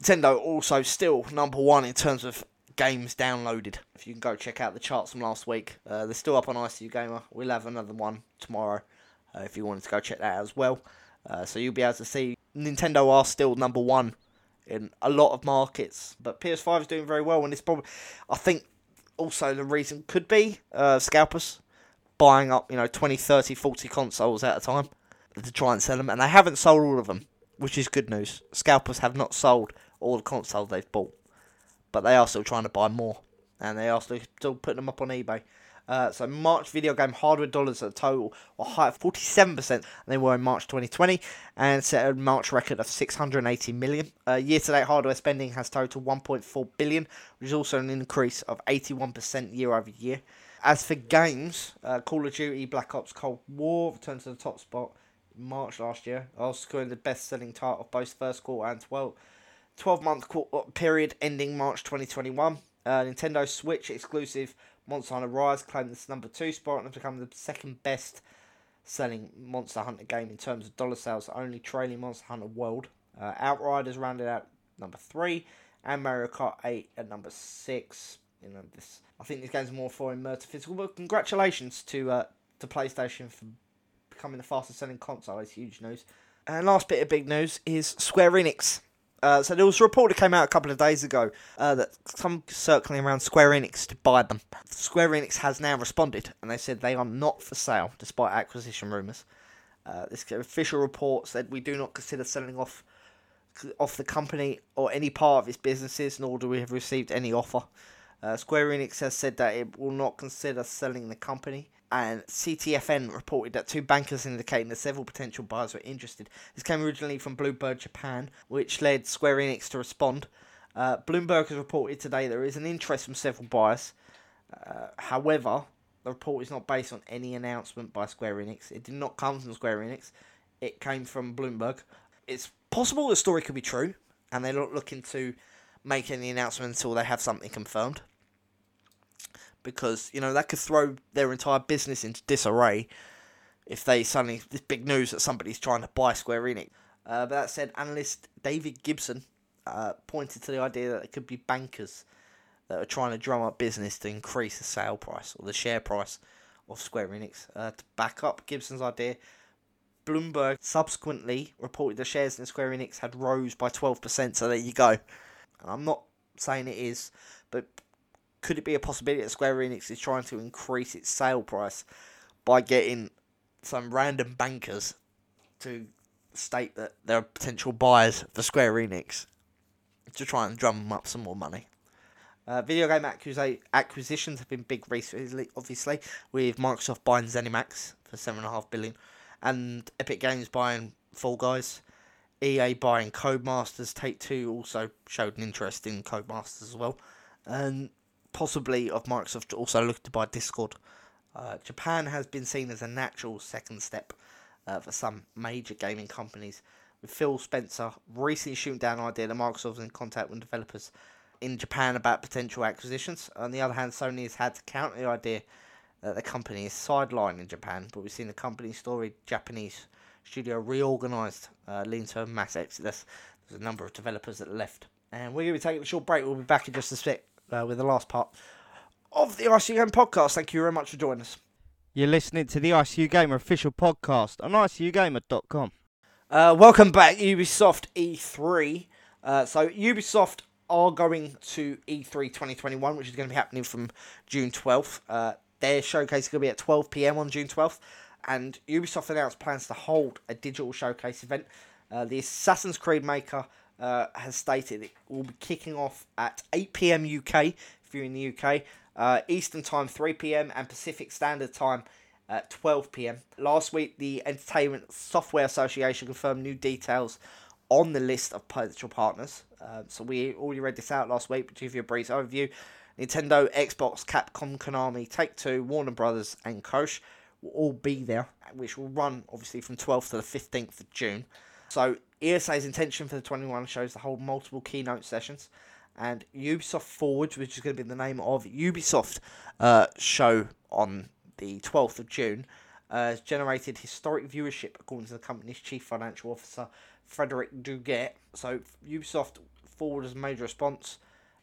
Nintendo also still number one in terms of games downloaded. If you can go check out the charts from last week, uh, they're still up on ICU Gamer. We'll have another one tomorrow uh, if you wanted to go check that out as well. Uh, so you'll be able to see Nintendo are still number one in a lot of markets, but PS5 is doing very well, and it's probably I think also the reason could be uh, scalpers buying up you know 20, 30, 40 consoles at a time to try and sell them, and they haven't sold all of them, which is good news. Scalpers have not sold all the consoles they've bought, but they are still trying to buy more, and they are still, still putting them up on eBay. Uh, so March video game hardware dollars at a total were higher 47% than they were in March 2020 and set a March record of 680 million. Uh, year-to-date hardware spending has totaled 1.4 billion, which is also an increase of 81% year over year. As for games, uh, Call of Duty Black Ops Cold War returned to the top spot in March last year, also scoring the best-selling title of both first quarter and 12 12-month period ending March 2021. Uh, Nintendo Switch exclusive Monster Hunter Rise claimed this number two spot and become the second best selling Monster Hunter game in terms of dollar sales, only trailing Monster Hunter World. Uh, Outriders rounded out number three, and Mario Kart 8 at number six. You know, this I think this games more for immersive physical, but congratulations to uh, to PlayStation for becoming the fastest selling console. It's huge news. And last bit of big news is Square Enix uh, so there was a report that came out a couple of days ago uh, that some circling around Square Enix to buy them. Square Enix has now responded, and they said they are not for sale, despite acquisition rumours. Uh, this official report said we do not consider selling off off the company or any part of its businesses, nor do we have received any offer. Uh, Square Enix has said that it will not consider selling the company and CTFN reported that two bankers indicating that several potential buyers were interested. This came originally from Bloomberg Japan, which led Square Enix to respond. Uh, Bloomberg has reported today there is an interest from several buyers. Uh, however, the report is not based on any announcement by Square Enix. It did not come from Square Enix. It came from Bloomberg. It's possible the story could be true, and they're not looking to make any announcement until they have something confirmed because you know that could throw their entire business into disarray if they suddenly this big news that somebody's trying to buy Square Enix. Uh, but that said, analyst David Gibson uh, pointed to the idea that it could be bankers that are trying to drum up business to increase the sale price or the share price of Square Enix. Uh, to back up Gibson's idea, Bloomberg subsequently reported the shares in Square Enix had rose by 12%, so there you go. I'm not saying it is, but could it be a possibility that Square Enix is trying to increase its sale price by getting some random bankers to state that there are potential buyers for Square Enix to try and drum up some more money? Uh, video game acquisitions have been big recently, obviously, with Microsoft buying ZeniMax for seven and a half billion, and Epic Games buying Fall Guys, EA buying Codemasters. Take Two also showed an interest in Codemasters as well, and possibly of Microsoft also looking to buy Discord. Uh, Japan has been seen as a natural second step uh, for some major gaming companies, with Phil Spencer recently shooting down the idea that Microsoft is in contact with developers in Japan about potential acquisitions. On the other hand, Sony has had to counter the idea that the company is sidelined in Japan, but we've seen the company's story Japanese studio reorganised, uh, leading to a mass exodus. There's a number of developers that left. And we're going to be taking a short break. We'll be back in just a sec uh, with the last part of the ICU Game podcast. Thank you very much for joining us. You're listening to the ICU Gamer official podcast on ICUGamer.com. Uh, welcome back, Ubisoft E3. Uh, so, Ubisoft are going to E3 2021, which is going to be happening from June 12th. Uh, their showcase is going to be at 12 pm on June 12th, and Ubisoft announced plans to hold a digital showcase event. Uh, the Assassin's Creed maker uh, has stated it will be kicking off at 8 pm UK if you're in the UK, uh, Eastern Time 3 pm, and Pacific Standard Time at 12 pm. Last week, the Entertainment Software Association confirmed new details on the list of potential partners. Uh, so we already read this out last week, but to give you a brief overview, Nintendo, Xbox, Capcom, Konami, Take Two, Warner Brothers, and Koch will all be there, which will run obviously from 12th to the 15th of June. So ESA's intention for the 21 shows to hold multiple keynote sessions, and Ubisoft Forwards, which is going to be the name of Ubisoft uh, show on the 12th of June, uh, has generated historic viewership according to the company's chief financial officer, Frederick Duguet. So Ubisoft Forward as a major response,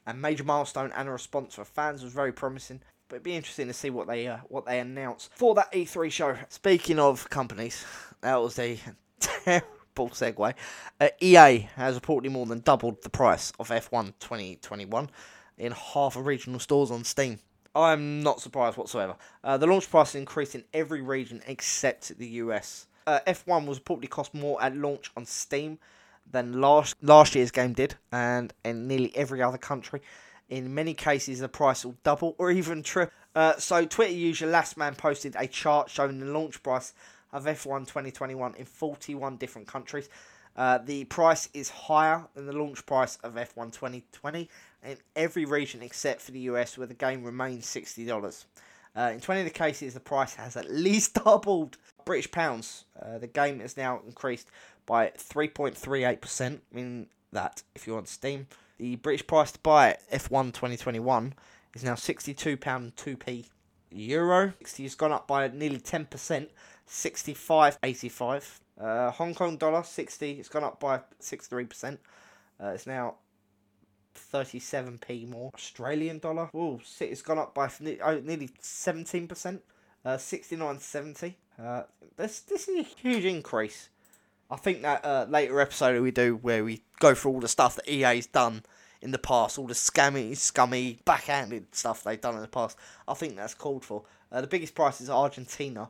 a major milestone and a response for fans was very promising. But it'd be interesting to see what they uh, what they announce for that E3 show. Speaking of companies, that was a terrible segue. Uh, EA has reportedly more than doubled the price of F1 2021 in half of regional stores on Steam. I'm not surprised whatsoever. Uh, the launch price increased in every region except the US. Uh, F1 was reportedly cost more at launch on Steam than last last year's game did, and in nearly every other country. In many cases, the price will double or even triple. Uh, so, Twitter user Last Man posted a chart showing the launch price of F1 2021 in 41 different countries. Uh, the price is higher than the launch price of F1 2020 in every region except for the US, where the game remains $60. Uh, in 20 of the cases, the price has at least doubled. British pounds, uh, the game is now increased by 3.38%, meaning that if you're on Steam, the British price to buy F1 2021 is now £62.2p euro. It's gone up by nearly 10%, 65.85. Uh, Hong Kong dollar 60, it's gone up by 63%. Uh, it's now 37p more. Australian dollar, oh, it's gone up by oh, nearly 17%, uh, 69.70. Uh, this this is a huge increase. I think that uh, later episode we do where we go through all the stuff that EA's done in the past, all the scammy, scummy, backhanded stuff they've done in the past. I think that's called for. Uh, the biggest price is Argentina.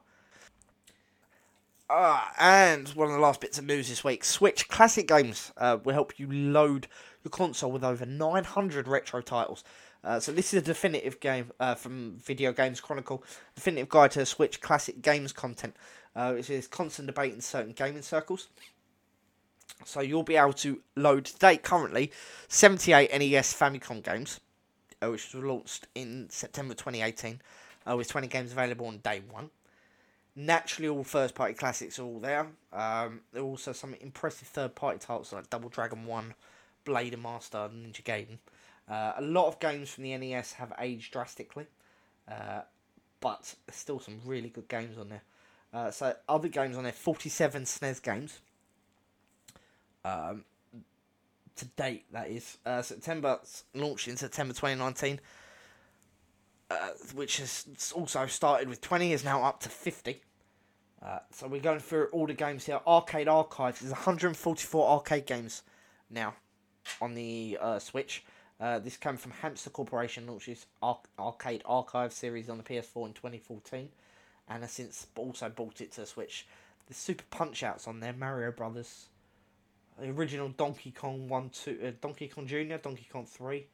Uh, and one of the last bits of news this week Switch Classic Games uh, will help you load your console with over 900 retro titles. Uh, so this is a definitive game uh, from Video Games Chronicle, definitive guide to Switch classic games content, uh, which is constant debate in certain gaming circles. So you'll be able to load today currently 78 NES Famicom games, uh, which was launched in September 2018, uh, with 20 games available on day one. Naturally, all first party classics are all there. Um, there are also some impressive third party titles like Double Dragon 1, Blaster Master, Ninja Gaiden. Uh, a lot of games from the NES have aged drastically, uh, but there's still some really good games on there. Uh, so other games on there, 47 SNES games. Um, to date, that is uh, September launched in September 2019, uh, which has also started with 20, is now up to 50. Uh, so we're going through all the games here. Arcade Archives is 144 arcade games now on the uh, Switch. Uh, this came from Hamster Corporation, launches Ar- Arcade Archive series on the PS4 in 2014, and has since also bought it to Switch. The Super Punch Outs on there, Mario Brothers, the original Donkey Kong One, Two, uh, Donkey Kong Junior, Donkey Kong Three,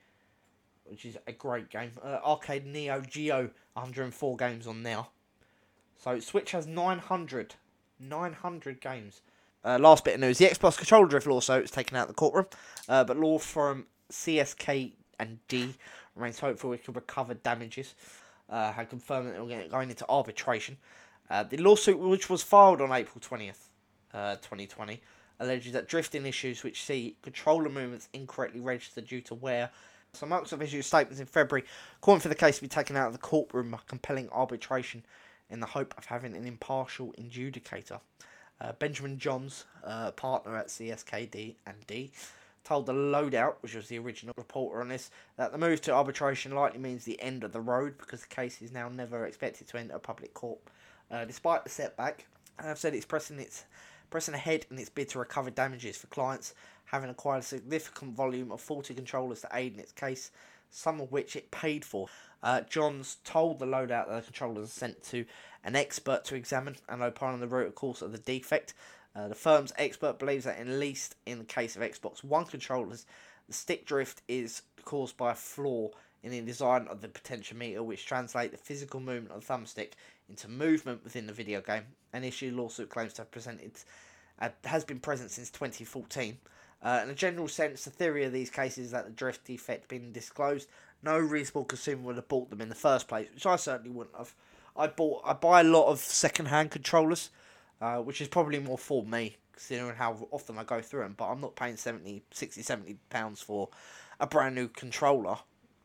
which is a great game. Uh, Arcade Neo Geo, 104 games on now. So Switch has 900, 900 games. Uh, last bit of news: the Xbox controller drift lawsuit is taken out of the courtroom, uh, but law firm CSK and D remains hopeful it can recover damages. Uh, had confirmed that it will going into arbitration. Uh, the lawsuit, which was filed on April twentieth, uh, twenty twenty, alleges that drifting issues which see controller movements incorrectly registered due to wear. So Microsoft issued statements in February calling for the case to be taken out of the courtroom by compelling arbitration in the hope of having an impartial adjudicator. Uh, Benjamin Johns, uh, partner at CSKD and D, told the Loadout, which was the original reporter on this, that the move to arbitration likely means the end of the road because the case is now never expected to enter a public court. Uh, despite the setback, I've said it's pressing its pressing ahead in its bid to recover damages for clients having acquired a significant volume of faulty controllers to aid in its case, some of which it paid for. Uh, Johns told the loadout that the controllers are sent to an expert to examine and opine on the root cause of the defect. Uh, the firm's expert believes that, at least in the case of Xbox One controllers, the stick drift is caused by a flaw in the design of the potentiometer, which translate the physical movement of the thumbstick into movement within the video game. An issue lawsuit claims to have presented uh, has been present since 2014. Uh, in a general sense, the theory of these cases is that the drift defect being disclosed no reasonable consumer would have bought them in the first place, which I certainly wouldn't have. I bought I buy a lot of second hand controllers, uh, which is probably more for me considering how often I go through them. But I'm not paying 70, 60, 70 pounds for a brand new controller,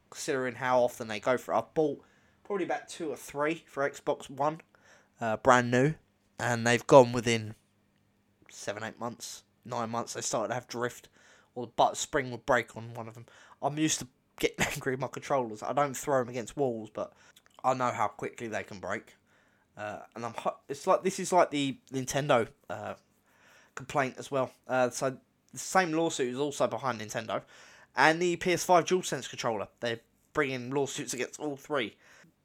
considering how often they go for. it. I've bought probably about two or three for Xbox One, uh, brand new, and they've gone within seven, eight months, nine months. They started to have drift, or the butt spring would break on one of them. I'm used to getting angry with my controllers. I don't throw them against walls, but I know how quickly they can break. Uh, and I'm it's like this is like the Nintendo uh, complaint as well. Uh, so the same lawsuit is also behind Nintendo, and the PS5 DualSense controller. They're bringing lawsuits against all three,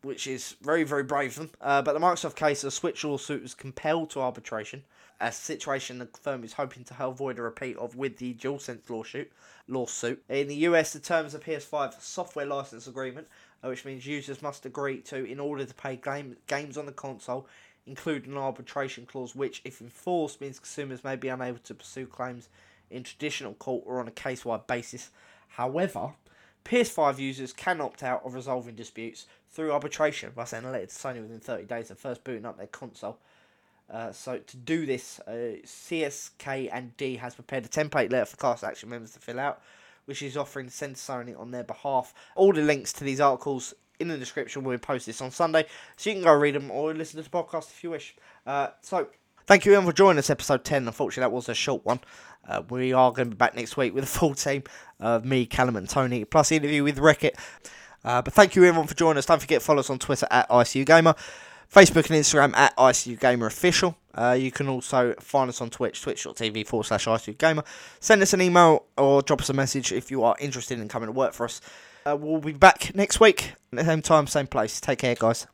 which is very very brave of them. Uh, but the Microsoft case, the Switch lawsuit was compelled to arbitration. A situation the firm is hoping to avoid a repeat of with the DualSense lawsuit. Lawsuit in the US, the terms of PS5 software license agreement uh, which means users must agree to, in order to pay game, games on the console, include an arbitration clause, which, if enforced, means consumers may be unable to pursue claims in traditional court or on a case wide basis. However, PS5 users can opt out of resolving disputes through arbitration by sending a letter to Sony within 30 days of first booting up their console. Uh, so to do this, uh, CSK and D has prepared a template letter for class action members to fill out, which is offering to send Sony on their behalf. All the links to these articles in the description when we post this on Sunday, so you can go read them or listen to the podcast if you wish. Uh, so, thank you everyone for joining us, episode 10. Unfortunately, that was a short one. Uh, we are going to be back next week with a full team of me, Callum, and Tony, plus the interview with Wreckit. Uh, but thank you everyone for joining us. Don't forget to follow us on Twitter at ICU Gamer, Facebook and Instagram at ICU Gamer Official. Uh, you can also find us on Twitch, twitch.tv forward slash ICU Gamer. Send us an email or drop us a message if you are interested in coming to work for us. Uh, we'll be back next week, same time, same place. Take care, guys.